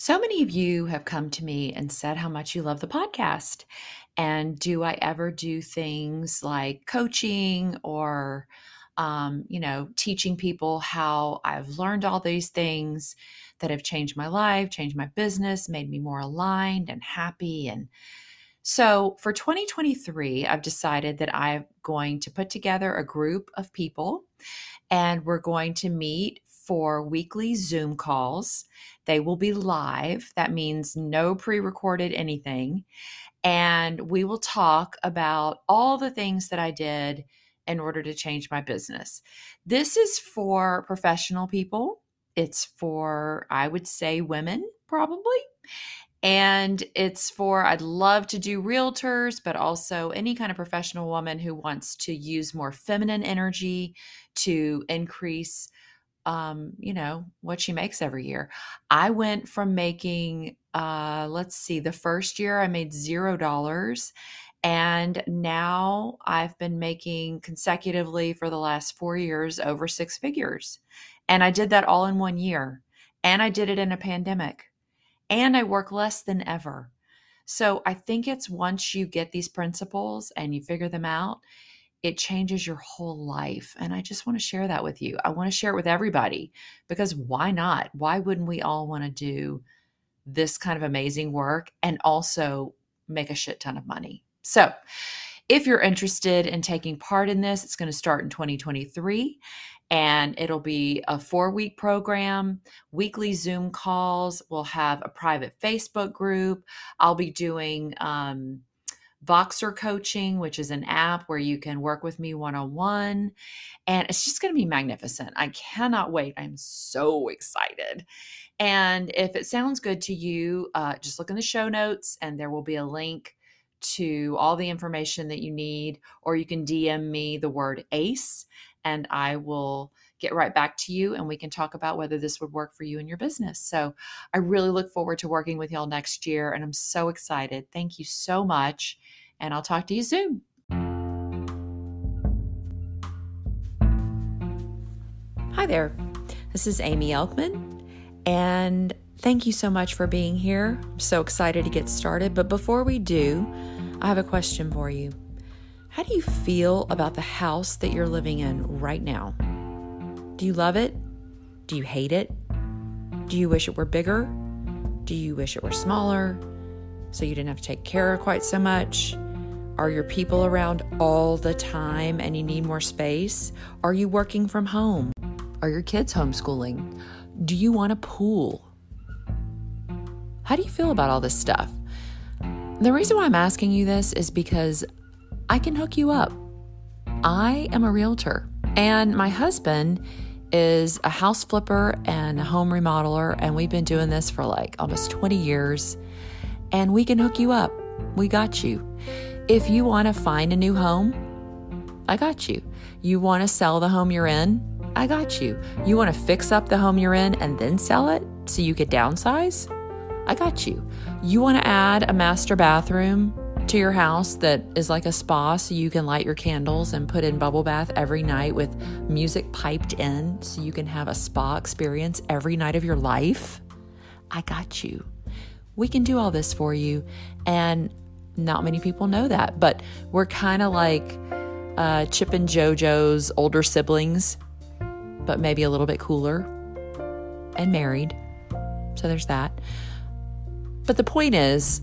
So many of you have come to me and said how much you love the podcast. And do I ever do things like coaching or, um, you know, teaching people how I've learned all these things that have changed my life, changed my business, made me more aligned and happy. And so for 2023, I've decided that I'm going to put together a group of people and we're going to meet for weekly Zoom calls. They will be live. That means no pre recorded anything. And we will talk about all the things that I did in order to change my business. This is for professional people, it's for, I would say, women probably. And it's for, I'd love to do realtors, but also any kind of professional woman who wants to use more feminine energy to increase um, you know, what she makes every year. I went from making, uh, let's see, the first year I made zero dollars. And now I've been making consecutively for the last four years over six figures. And I did that all in one year. And I did it in a pandemic. And I work less than ever. So I think it's once you get these principles and you figure them out, it changes your whole life. And I just want to share that with you. I want to share it with everybody because why not? Why wouldn't we all want to do this kind of amazing work and also make a shit ton of money? So, if you're interested in taking part in this, it's going to start in 2023 and it'll be a four week program, weekly Zoom calls. We'll have a private Facebook group. I'll be doing, um, Voxer Coaching, which is an app where you can work with me one on one. And it's just going to be magnificent. I cannot wait. I'm so excited. And if it sounds good to you, uh, just look in the show notes and there will be a link to all the information that you need, or you can DM me the word ACE and I will get right back to you and we can talk about whether this would work for you and your business. So I really look forward to working with y'all next year and I'm so excited. Thank you so much. And I'll talk to you soon. Hi there. This is Aimee Elkman. And thank you so much for being here. I'm so excited to get started. But before we do, I have a question for you. How do you feel about the house that you're living in right now? Do you love it? Do you hate it? Do you wish it were bigger? Do you wish it were smaller so you didn't have to take care of quite so much? Are your people around all the time and you need more space? Are you working from home? Are your kids homeschooling? Do you want a pool? How do you feel about all this stuff? The reason why I'm asking you this is because I can hook you up. I am a realtor, and my husband is a house flipper and a home remodeler, and we've been doing this for like almost 20 years. And we can hook you up. We got you. If you want to find a new home, I got you. You want to sell the home you're in, I got you. You want to fix up the home you're in and then sell it so you could downsize, I got you. You want to add a master bathroom to your house that is like a spa so you can light your candles and put in bubble bath every night with music piped in so you can have a spa experience every night of your life, I got you. We can do all this for you. And not many people know that, but we're kind of like uh, Chip and JoJo's older siblings, but maybe a little bit cooler and married. So there's that. But the point is,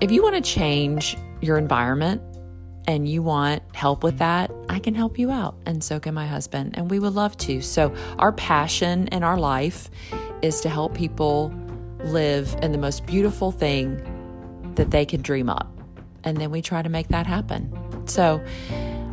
if you want to change your environment and you want help with that, I can help you out. And so can my husband. And we would love to. So, our passion in our life is to help people live in the most beautiful thing that they can dream up. And then we try to make that happen. So,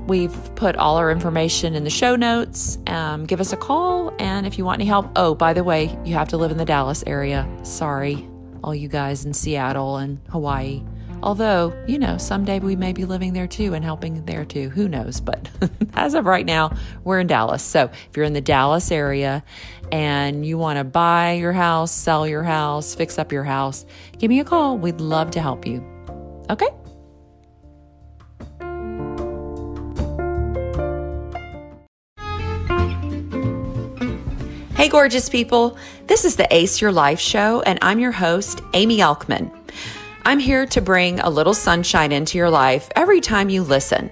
We've put all our information in the show notes. Um, give us a call. And if you want any help, oh, by the way, you have to live in the Dallas area. Sorry all you guys in Seattle and Hawaii. Although, you know, someday we may be living there too and helping there too. Who knows? But as of right now, we're in Dallas. So if you're in the Dallas area and you want to buy your house, sell your house, fix up your house, give me a call. We'd love to help you. Okay? Hey, gorgeous people. This is the Ace Your Life show, and I'm your host, Aimee Elkman. I'm here to bring a little sunshine into your life every time you listen.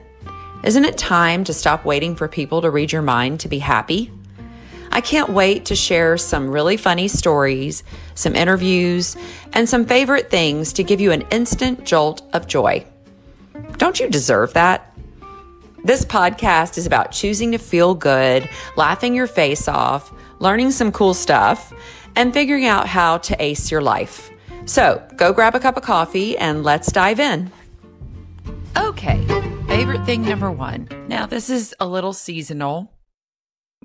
Isn't it time to stop waiting for people to read your mind to be happy? I can't wait to share some really funny stories, some interviews, and some favorite things to give you an instant jolt of joy. Don't you deserve that? This podcast is about choosing to feel good, laughing your face off, learning some cool stuff, and figuring out how to ace your life. So go grab a cup of coffee and let's dive in. Okay, favorite thing number one. Now, this is a little seasonal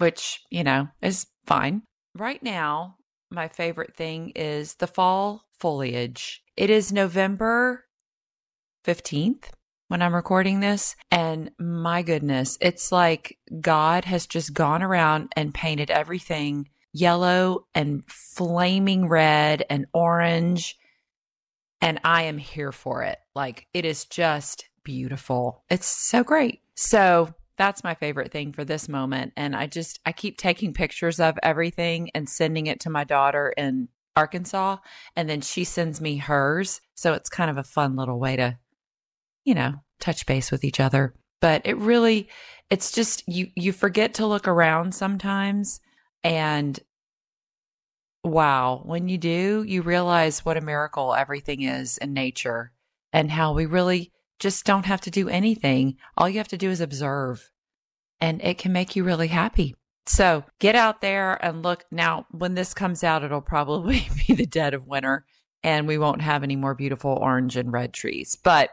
which, you know, is fine. Right now, my favorite thing is the fall foliage. It is November 15th when I'm recording this. And my goodness, it's like God has just gone around and painted everything yellow and flaming red and orange. And I am here for it. Like it is just beautiful. It's so great. So that's my favorite thing for this moment. And I just, I keep taking pictures of everything and sending it to my daughter in Arkansas. And then she sends me hers. So it's kind of a fun little way to, you know, touch base with each other. But it really, it's just, you, you forget to look around sometimes. And wow, when you do, you realize what a miracle everything is in nature and how we really, just don't have to do anything. All you have to do is observe, and it can make you really happy. So get out there and look. Now, when this comes out, it'll probably be the dead of winter, and we won't have any more beautiful orange and red trees. But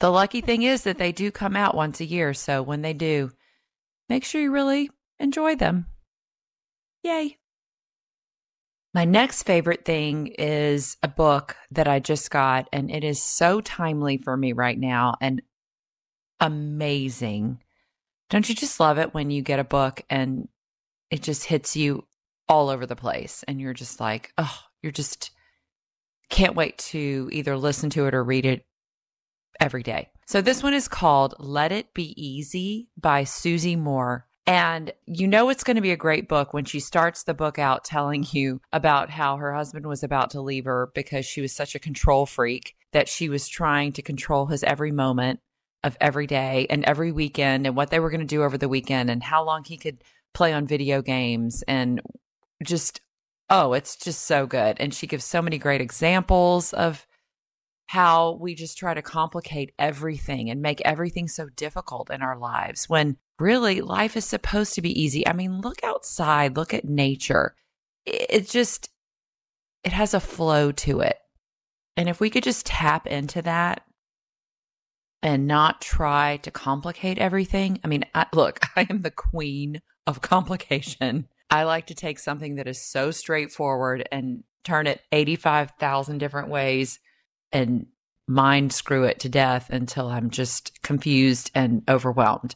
the lucky thing is that they do come out once a year. So when they do, make sure you really enjoy them. Yay. My next favorite thing is a book that I just got, and it is so timely for me right now and amazing. Don't you just love it when you get a book and it just hits you all over the place and you're just like, oh, you're just can't wait to either listen to it or read it every day. So this one is called Let It Be Easy by Susie Moore. And you know it's going to be a great book when she starts the book out telling you about how her husband was about to leave her because she was such a control freak that she was trying to control his every moment of every day and every weekend and what they were going to do over the weekend and how long he could play on video games and just oh it's just so good. And she gives so many great examples of how we just try to complicate everything and make everything so difficult in our lives when really life is supposed to be easy. I mean, look outside, look at nature. It just, it has a flow to it. And if we could just tap into that and not try to complicate everything, I mean, I, look, I am the queen of complication. I like to take something that is so straightforward and turn it 85,000 different ways and mind screw it to death until I'm just confused and overwhelmed.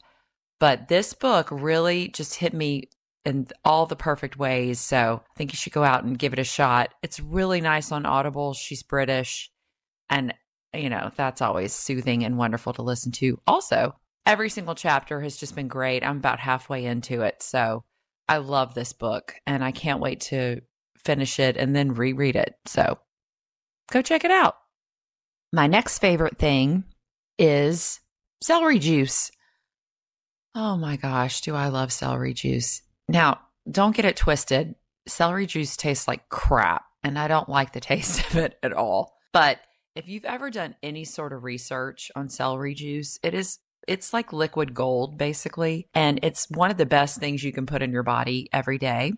But this book really just hit me in all the perfect ways. So I think you should go out and give it a shot. It's really nice on Audible. She's British. And, you know, that's always soothing and wonderful to listen to. Also, every single chapter has just been great. I'm about halfway into it. So I love this book and I can't wait to finish it and then reread it. So go check it out. My next favorite thing is celery juice. Oh my gosh, do I love celery juice. Now, don't get it twisted. Celery juice tastes like crap, and I don't like the taste of it at all. But if you've ever done any sort of research on celery juice, it is it's like liquid gold basically, and it's one of the best things you can put in your body every day.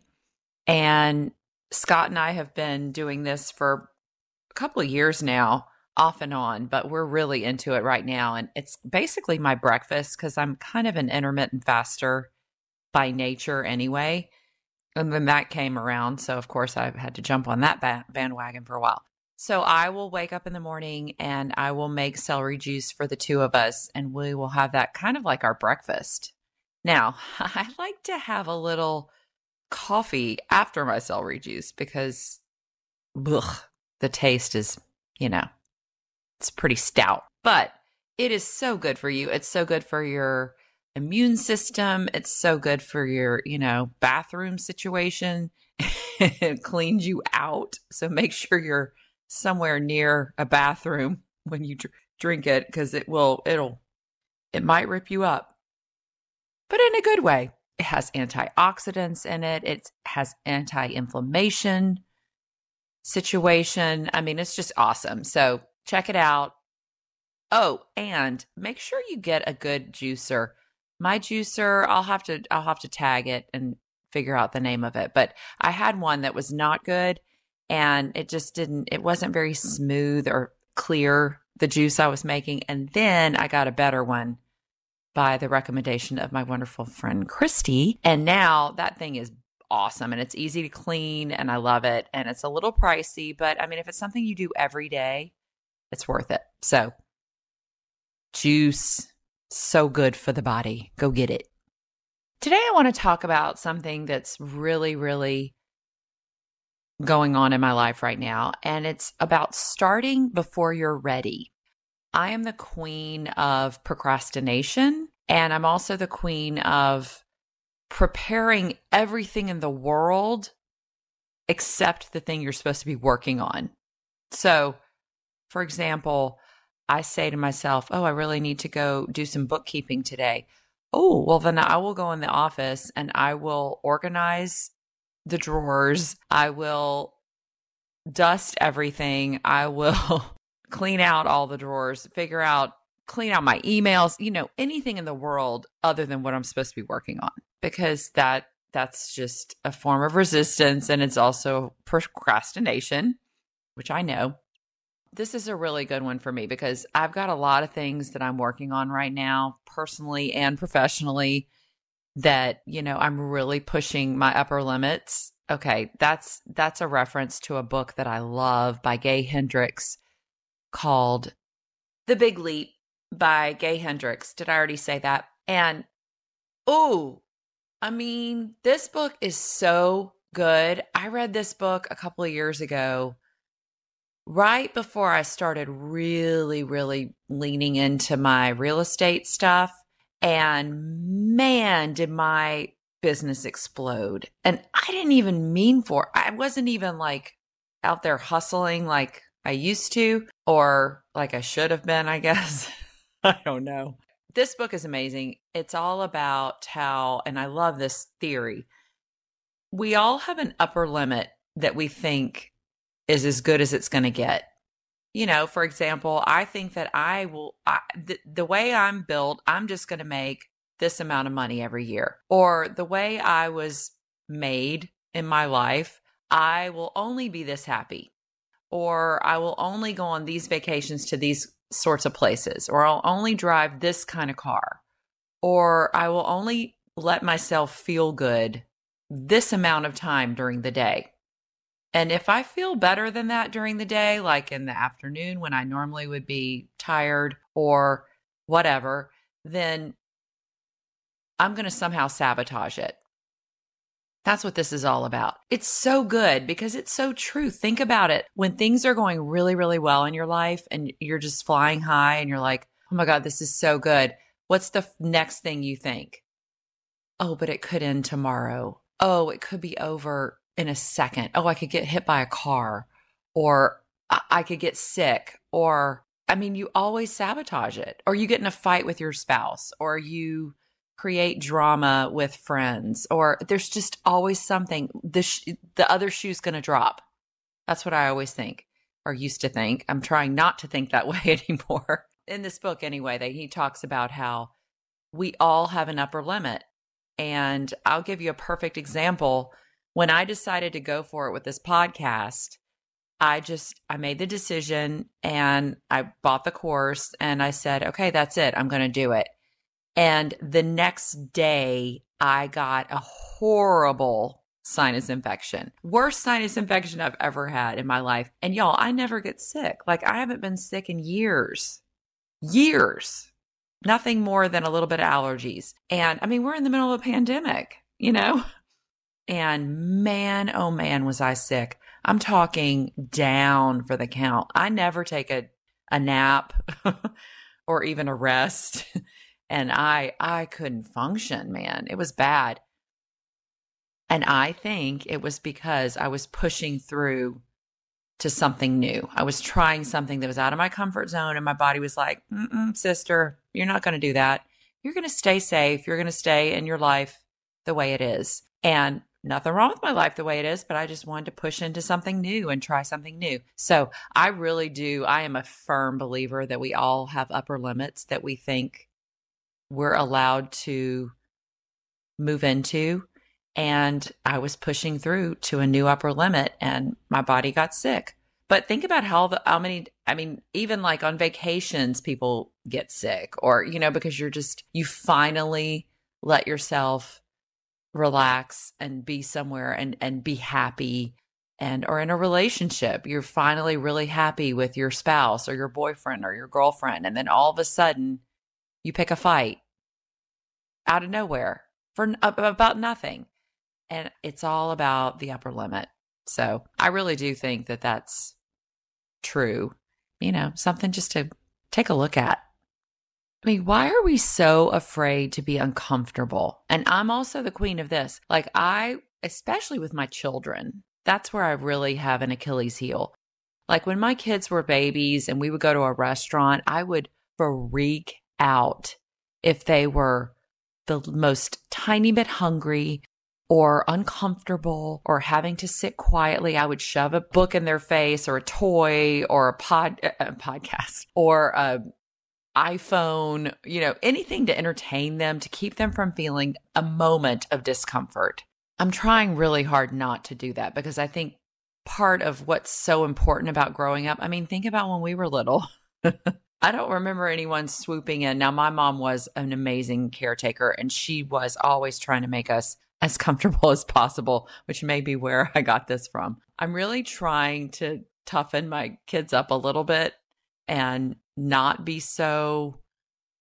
And Scott and I have been doing this for a couple of years now off and on, but we're really into it right now. And it's basically my breakfast because I'm kind of an intermittent faster by nature anyway. And then that came around. So, of course, I've had to jump on that bandwagon for a while. So, I will wake up in the morning and I will make celery juice for the two of us, and we will have that kind of like our breakfast. Now, I like to have a little coffee after my celery juice because ugh, the taste is, you know, it's pretty stout, but it is so good for you. It's so good for your immune system. It's so good for your, you know, bathroom situation. It cleans you out. So make sure you're somewhere near a bathroom when you dr- drink it because it will, it'll, it might rip you up, but in a good way. It has antioxidants in it. It has anti-inflammation situation. I mean, it's just awesome. So check it out. Oh, and make sure you get a good juicer. My juicer, I'll have to I'll have to tag it and figure out the name of it. But I had one that was not good and it just didn't it wasn't very hmm. smooth or clear the juice I was making. And then I got a better one by the recommendation of my wonderful friend Christy. And now that thing is awesome and it's easy to clean and I love it. And it's a little pricey, but I mean, if it's something you do every day, it's worth it. So, juice, so good for the body. Go get it. Today, I want to talk about something that's really, really going on in my life right now. And it's about starting before you're ready. I am the queen of procrastination, and I'm also the queen of preparing everything in the world except the thing you're supposed to be working on. So, for example, I say to myself, Oh, I really need to go do some bookkeeping today. Oh, well, then I will go in the office and I will organize the drawers. I will dust everything. I will clean out all the drawers, figure out, clean out my emails, you know, anything in the world other than what I'm supposed to be working on because that that's just a form of resistance and it's also procrastination, which I know. This is a really good one for me because I've got a lot of things that I'm working on right now, personally and professionally, that, you know, I'm really pushing my upper limits. Okay, that's that's a reference to a book that I love by Gay Hendricks called The Big Leap by Gay Hendricks. Did I already say that? And oh, I mean, this book is so good. I read this book a couple of years ago, right before I started really, really leaning into my real estate stuff. And man, did my business explode. And I didn't even mean for I wasn't even like out there hustling like I used to, or like I should have been, I guess. I don't know. This book is amazing. It's all about how, and I love this theory. We all have an upper limit that we think is as good as it's going to get. You know, for example, I think that I will, I, the, the way I'm built, I'm just going to make this amount of money every year. Or the way I was made in my life, I will only be this happy or I will only go on these vacations to these sorts of places, or I'll only drive this kind of car, or I will only let myself feel good this amount of time during the day. And if I feel better than that during the day, like in the afternoon when I normally would be tired or whatever, then I'm going to somehow sabotage it. That's what this is all about. It's so good because it's so true. Think about it. When things are going really, really well in your life and you're just flying high and you're like, oh my God, this is so good. What's the next thing you think? Oh, but it could end tomorrow. Oh, it could be over in a second. Oh, I could get hit by a car or I could get sick or I mean, you always sabotage it, or you get in a fight with your spouse, or you create drama with friends or there's just always something. The sh- the other shoe's going to drop. That's what i always think or used to think. I'm trying not to think that way anymore. In this book anyway that he talks about how we all have an upper limit. And i'll give you a perfect example when i decided to go for it with this podcast i just i made the decision and i bought the course and i said okay that's it i'm going to do it and the next day, I got a horrible sinus infection. Worst sinus infection I've ever had in my life. And y'all, I never get sick. Like, I haven't been sick in years. Years. Nothing more than a little bit of allergies. And I mean, we're in the middle of a pandemic, you know? And man, oh man, was I sick. I'm talking down for the count. I never take a, a nap or even a rest and I I couldn't function, man. It was bad. And I think it was because I was pushing through to something new. I was trying something that was out of my comfort zone, and my body was like, sister, you're not going to do that. You're going to stay safe. You're going to stay in your life the way it is. And nothing wrong with my life the way it is, but I just wanted to push into something new and try something new. So I really do. I am a firm believer that we all have upper limits that we think we're allowed to move into. And I was pushing through to a new upper limit and my body got sick. But think about how the how many I mean, even like on vacations, people get sick or, you know, because you're just you finally let yourself relax and be somewhere and and be happy and or in a relationship you're finally really happy with your spouse or your boyfriend or your girlfriend and then all of a sudden you pick a fight. Out of nowhere for about nothing and it's all about the upper limit. So i really do think that that's true you know something just to take a look at I mean, why are we so afraid to be uncomfortable? And I'm also the queen of this. Like, I, especially with my children, that's where I really have an Achilles heel. Like, when my kids were babies and we would go to a restaurant, I would freak out if they were the most tiny bit hungry or uncomfortable or having to sit quietly. I would shove a book in their face or a toy or a pod, a podcast or a iPhone, you know, anything to entertain them, to keep them from feeling a moment of discomfort. I'm trying really hard not to do that because I think part of what's so important about growing up, I mean, think about when we were little. I don't remember anyone swooping in. Now, my mom was an amazing caretaker and she was always trying to make us as comfortable as possible, which may be where I got this from. I'm really trying to toughen my kids up a little bit and not be so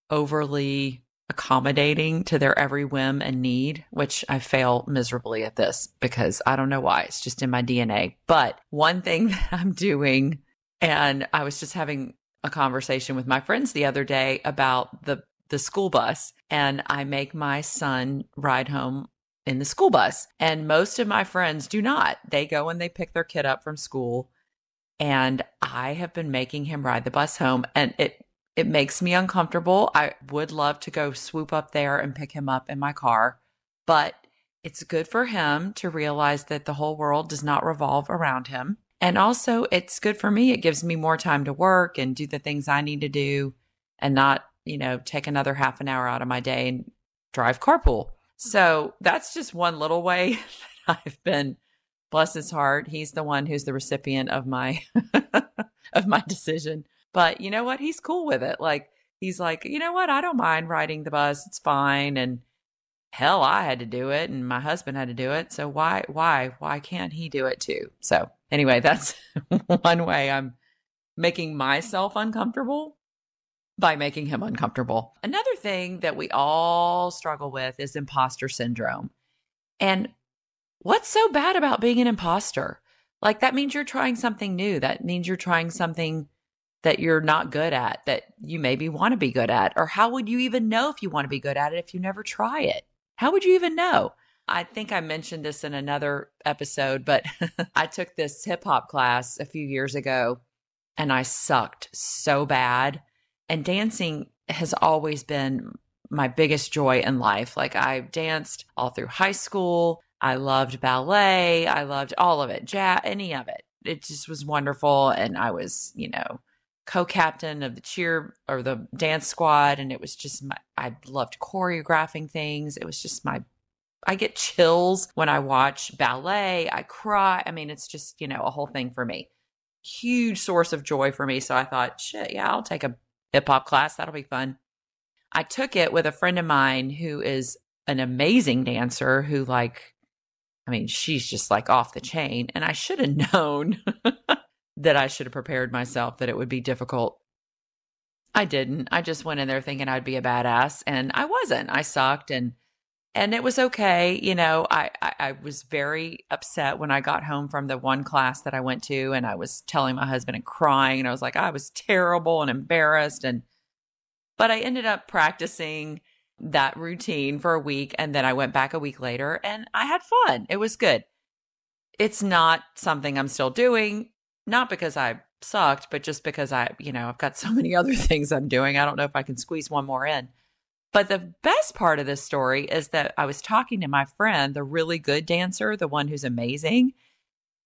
overly accommodating to their every whim and need, which I fail miserably at this because I don't know why. It's just in my DNA. But one thing that I'm doing, and I was just having a conversation with my friends the other day about the the school bus and I make my son ride home in the school bus. And most of my friends do not. They go and they pick their kid up from school and I have been making him ride the bus home and it it makes me uncomfortable. I would love to go swoop up there and pick him up in my car, but it's good for him to realize that the whole world does not revolve around him. And also, it's good for me. It gives me more time to work and do the things I need to do and not, you know, take another half an hour out of my day and drive carpool. So that's just one little way that I've been bless his heart, he's the one who's the recipient of my of my decision. But you know what? He's cool with it. Like he's like, you know what? I don't mind riding the bus. It's fine. And hell, I had to do it, and my husband had to do it. So why, why, why can't he do it too? So anyway, that's one way I'm making myself uncomfortable by making him uncomfortable. Another thing that we all struggle with is imposter syndrome. And what's so bad about being an imposter? Like that means you're trying something new. That means you're trying something that you're not good at that you maybe want to be good at. Or how would you even know if you want to be good at it if you never try it? How would you even know? I think I mentioned this in another episode, but I took this hip hop class a few years ago and I sucked so bad. And dancing has always been my biggest joy in life. Like I danced all through high school. I loved ballet. I loved all of it, jazz, any of it. It just was wonderful. And I was, you know, co-captain of the cheer or the dance squad. And it was just my, I loved choreographing things. It was just my, I get chills when I watch ballet. I cry. I mean, it's just, you know, a whole thing for me. Huge source of joy for me. So I thought, shit, yeah, I'll take a hip hop class. That'll be fun. I took it with a friend of mine who is an amazing dancer who like I mean, she's just like off the chain. And I should have known that I should have prepared myself that it would be difficult. I didn't. I just went in there thinking I'd be a badass and I wasn't. I sucked and and it was okay. You know, I, I, I was very upset when I got home from the one class that I went to and I was telling my husband and crying and I was like, I was terrible and embarrassed and but I ended up practicing that routine for a week and then I went back a week later and I had fun. It was good. It's not something I'm still doing, not because I sucked, but just because I, you know, I've got so many other things I'm doing. I don't know if I can squeeze one more in. But the best part of this story is that I was talking to my friend, the really good dancer, the one who's amazing.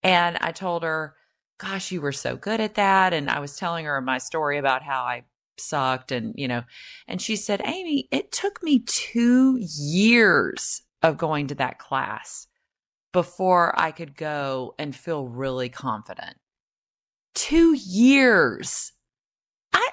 And I told her, Gosh, you were so good at that. And I was telling her my story about how I sucked and, you know, and she said, Aimee, it took me two years of going to that class before I could go and feel really confident. Two years. I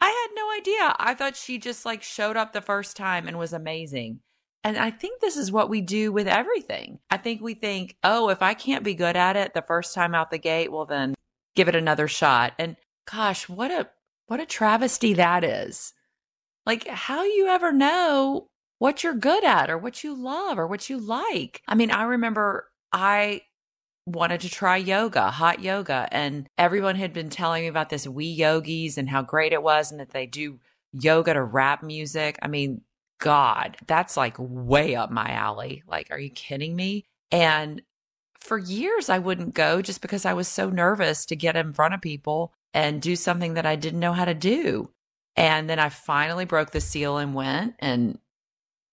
I had no idea. I thought she just like showed up the first time and was amazing. And I think this is what we do with everything. I think we think, oh, if I can't be good at it the first time out the gate, well, then give it another shot. And gosh, what a, what a travesty that is. Like, how you ever know what you're good at or what you love or what you like? I mean, I remember I wanted to try yoga, hot yoga, and everyone had been telling me about this We Yogis and how great it was and that they do yoga to rap music. I mean, God, that's like way up my alley. Like, are you kidding me? And for years, I wouldn't go just because I was so nervous to get in front of people and do something that I didn't know how to do. And then I finally broke the seal and went. And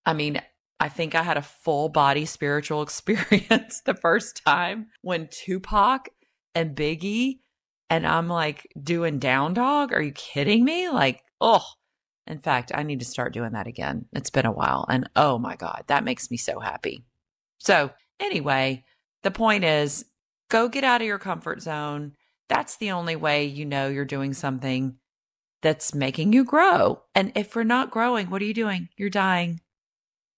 I mean, I think I had a full body spiritual experience the first time when Tupac and Biggie and I'm like doing down dog. Are you kidding me? Like, oh, in fact, I need to start doing that again. It's been a while. And oh my God, that makes me so happy. So, anyway, the point is go get out of your comfort zone. That's the only way you know you're doing something that's making you grow. And if we're not growing, what are you doing? You're dying.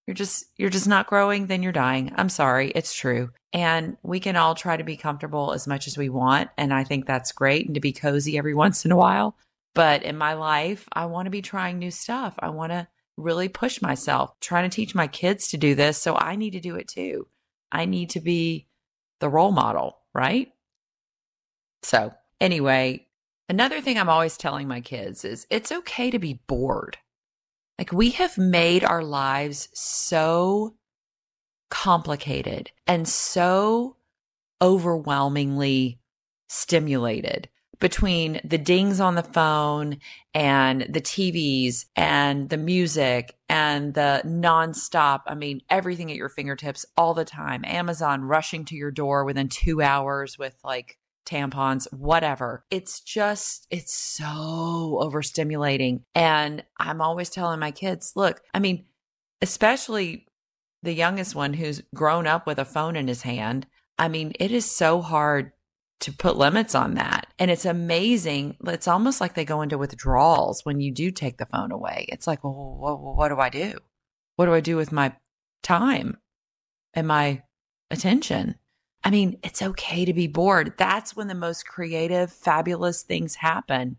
You're just you're just not growing, then you're dying. I'm sorry, it's true. And we can all try to be comfortable as much as we want, and I think that's great and to be cozy every once in a while. But in my life, I want to be trying new stuff. I want to really push myself, trying to teach my kids to do this. So I need to do it too. I need to be the role model, right? So, anyway, another thing I'm always telling my kids is it's okay to be bored. Like we have made our lives so complicated and so overwhelmingly stimulated between the dings on the phone and the TVs and the music and the nonstop, I mean, everything at your fingertips all the time. Amazon rushing to your door within two hours with like tampons, whatever. It's just, it's so overstimulating. And I'm always telling my kids, look, I mean, especially the youngest one who's grown up with a phone in his hand. I mean, it is so hard to put limits on that. And it's amazing. It's almost like they go into withdrawals when you do take the phone away. It's like, well, what, what do I do? What do I do with my time and my attention? I mean, it's okay to be bored. That's when the most creative, fabulous things happen.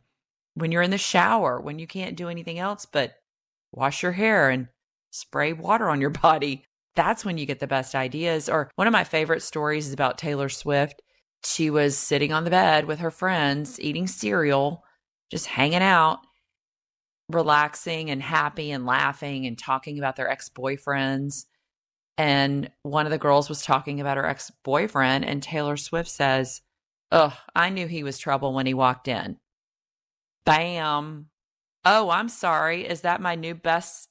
When you're in the shower, when you can't do anything else but wash your hair and spray water on your body. That's when you get the best ideas. Or one of my favorite stories is about Taylor Swift she was sitting on the bed with her friends, eating cereal, just hanging out, relaxing and happy and laughing and talking about their ex boyfriends. And one of the girls was talking about her ex boyfriend, and Taylor Swift says, Ugh, I knew he was trouble when he walked in. Bam. Oh, I'm sorry. Is that my new best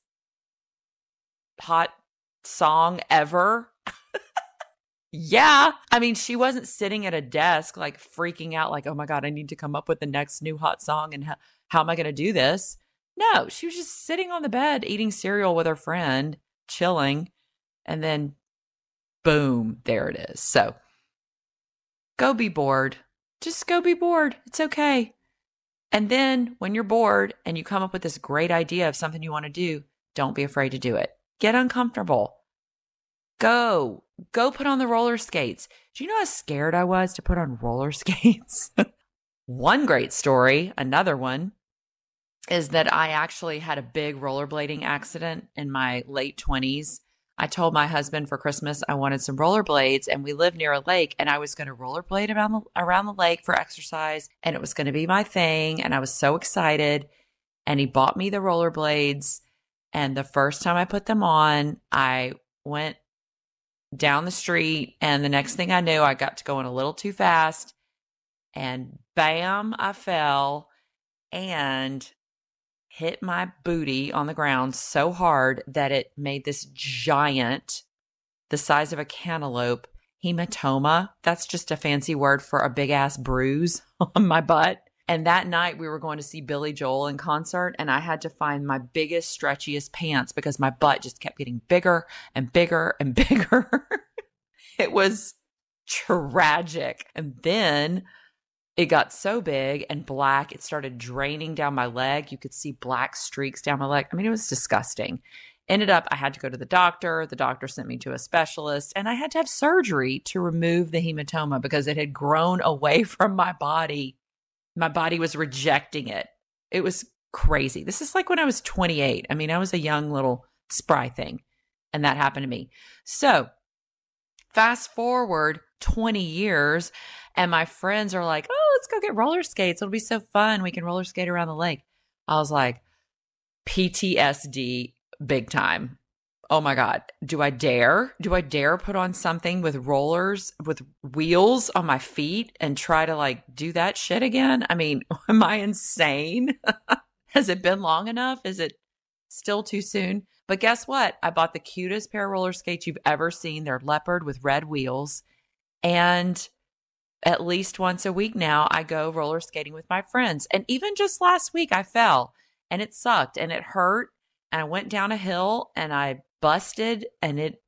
hot song ever? Yeah. I mean, she wasn't sitting at a desk like freaking out, like, oh my God, I need to come up with the next new hot song and how, how am I going to do this? No, she was just sitting on the bed eating cereal with her friend, chilling. And then boom, there it is. So go be bored. Just go be bored. It's okay. And then when you're bored and you come up with this great idea of something you want to do, don't be afraid to do it. Get uncomfortable. Go, go put on the roller skates. Do you know how scared I was to put on roller skates? one great story, another one, is that I actually had a big rollerblading accident in my late 20s. I told my husband for Christmas I wanted some rollerblades and we live near a lake and I was going to rollerblade around the around the lake for exercise and it was going to be my thing and I was so excited and he bought me the rollerblades And the first time I put them on, I went down the street. And the next thing I knew, I got to going a little too fast. And bam, I fell and hit my booty on the ground so hard that it made this giant, the size of a cantaloupe, hematoma. That's just a fancy word for a big ass bruise on my butt. And that night we were going to see Billy Joel in concert and I had to find my biggest, stretchiest pants because my butt just kept getting bigger and bigger and bigger. it was tragic. And then it got so big and black, it started draining down my leg. You could see black streaks down my leg. I mean, it was disgusting. Ended up, I had to go to the doctor. The doctor sent me to a specialist, and I had to have surgery to remove the hematoma because it had grown away from my body my body was rejecting it. It was crazy. This is like when I was 28. I mean, I was a young little spry thing, and that happened to me. So, fast forward 20 years, and my friends are like, oh, let's go get roller skates. It'll be so fun. We can roller skate around the lake. I was like, PTSD big time oh my God, do I dare? Do I dare put on something with rollers, with wheels on my feet and try to like do that shit again? I mean, am I insane? Has it been long enough? Is it still too soon? But guess what? I bought the cutest pair of roller skates you've ever seen. They're leopard with red wheels. And at least once a week now, I go roller skating with my friends. And even just last week, I fell and it sucked and it hurt. And I went down a hill and I busted and it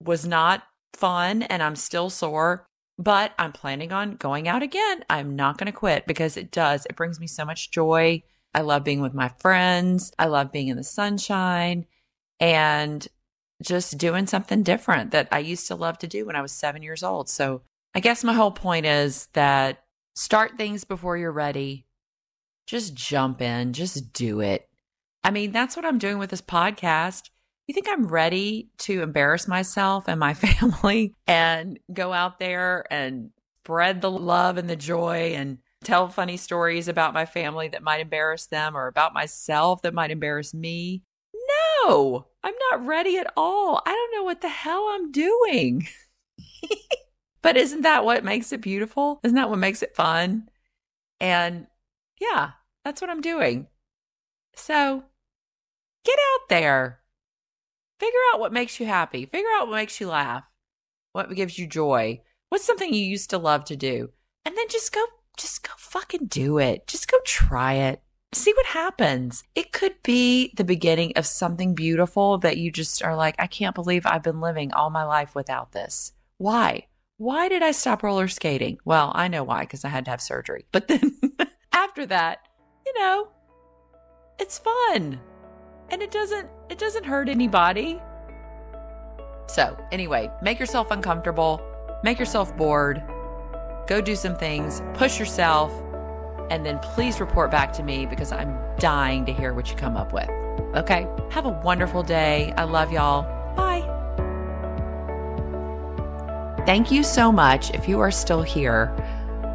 was not fun and I'm still sore, but I'm planning on going out again. I'm not going to quit because it does. It brings me so much joy. I love being with my friends. I love being in the sunshine and just doing something different that I used to love to do when I was seven years old. So I guess my whole point is that start things before you're ready. Just jump in, just do it. I mean, that's what I'm doing with this podcast you think I'm ready to embarrass myself and my family and go out there and spread the love and the joy and tell funny stories about my family that might embarrass them or about myself that might embarrass me? No, I'm not ready at all. I don't know what the hell I'm doing. but isn't that what makes it beautiful? Isn't that what makes it fun? And yeah, that's what I'm doing. So get out there Figure out what makes you happy. Figure out what makes you laugh. What gives you joy. What's something you used to love to do? And then just go, just go fucking do it. Just go try it. See what happens. It could be the beginning of something beautiful that you just are like, I can't believe I've been living all my life without this. Why? Why did I stop roller skating? Well, I know why, because I had to have surgery. But then after that, you know, it's fun and it doesn't it doesn't hurt anybody. So, anyway, make yourself uncomfortable, make yourself bored, go do some things, push yourself, and then please report back to me because I'm dying to hear what you come up with. Okay? Have a wonderful day. I love y'all. Thank you so much if you are still here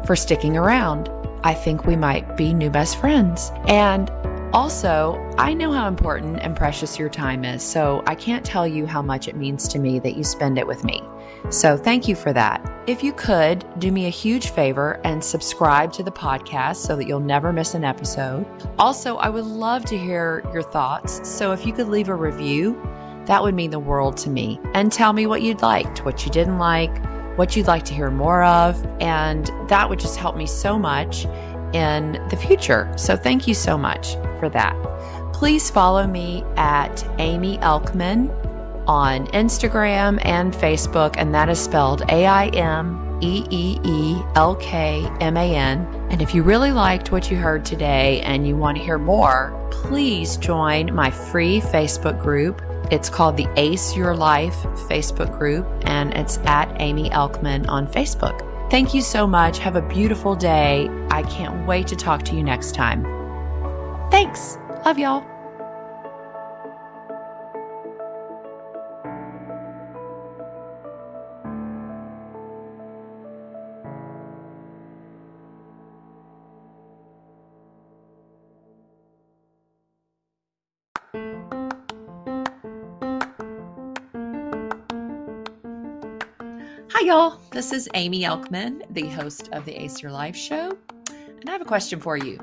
for sticking around. I think we might be new best friends. And also, I know how important and precious your time is, so I can't tell you how much it means to me that you spend it with me. So thank you for that. If you could, do me a huge favor and subscribe to the podcast so that you'll never miss an episode. Also, I would love to hear your thoughts, so if you could leave a review, that would mean the world to me. And tell me what you'd liked, what you didn't like, what you'd like to hear more of, and that would just help me so much in the future. So thank you so much for that. Please follow me at Aimee Elkman on Instagram and Facebook, and that is spelled A I M E E E L K M A N. And if you really liked what you heard today and you want to hear more, please join my free Facebook group. It's called the Ace Your Life Facebook group, and it's at Aimee Elkman on Facebook. Thank you so much. Have a beautiful day. I can't wait to talk to you next time. Thanks. Love y'all. Y'all. This is Aimee Elkman, the host of the Ace Your Life show. And I have a question for you.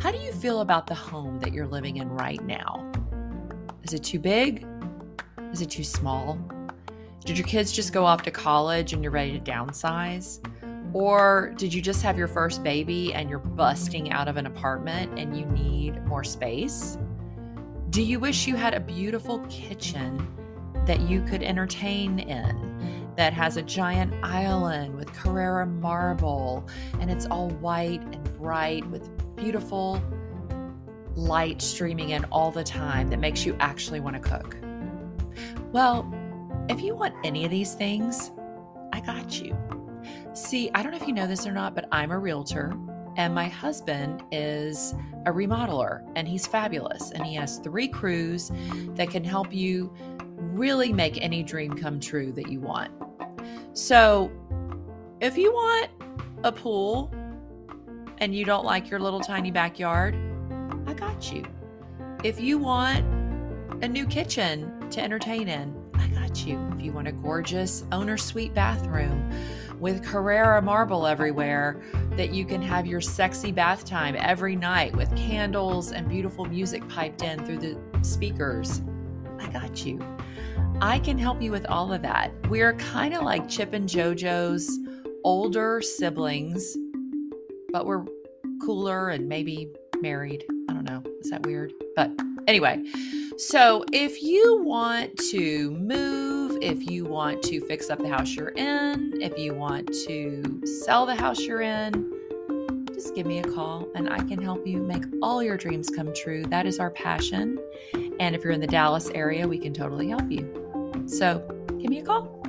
How do you feel about the home that you're living in right now? Is it too big? Is it too small? Did your kids just go off to college and you're ready to downsize? Or did you just have your first baby and you're busting out of an apartment and you need more space? Do you wish you had a beautiful kitchen that you could entertain in? That has a giant island with Carrara marble, and it's all white and bright with beautiful light streaming in all the time that makes you actually want to cook. Well, if you want any of these things, I got you. See, I don't know if you know this or not, but I'm a realtor and my husband is a remodeler and he's fabulous. And he has three crews that can help you really make any dream come true that you want. So, if you want a pool and you don't like your little tiny backyard, I got you. If you want a new kitchen to entertain in, I got you. If you want a gorgeous owner suite bathroom with Carrara marble everywhere that you can have your sexy bath time every night with candles and beautiful music piped in through the speakers, I got you. I can help you with all of that. We're kind of like Chip and JoJo's older siblings, but we're cooler and maybe married. I don't know. Is that weird? But anyway, so if you want to move, if you want to fix up the house you're in, if you want to sell the house you're in, just give me a call and I can help you make all your dreams come true. That is our passion. And if you're in the Dallas area, we can totally help you. So give me a call.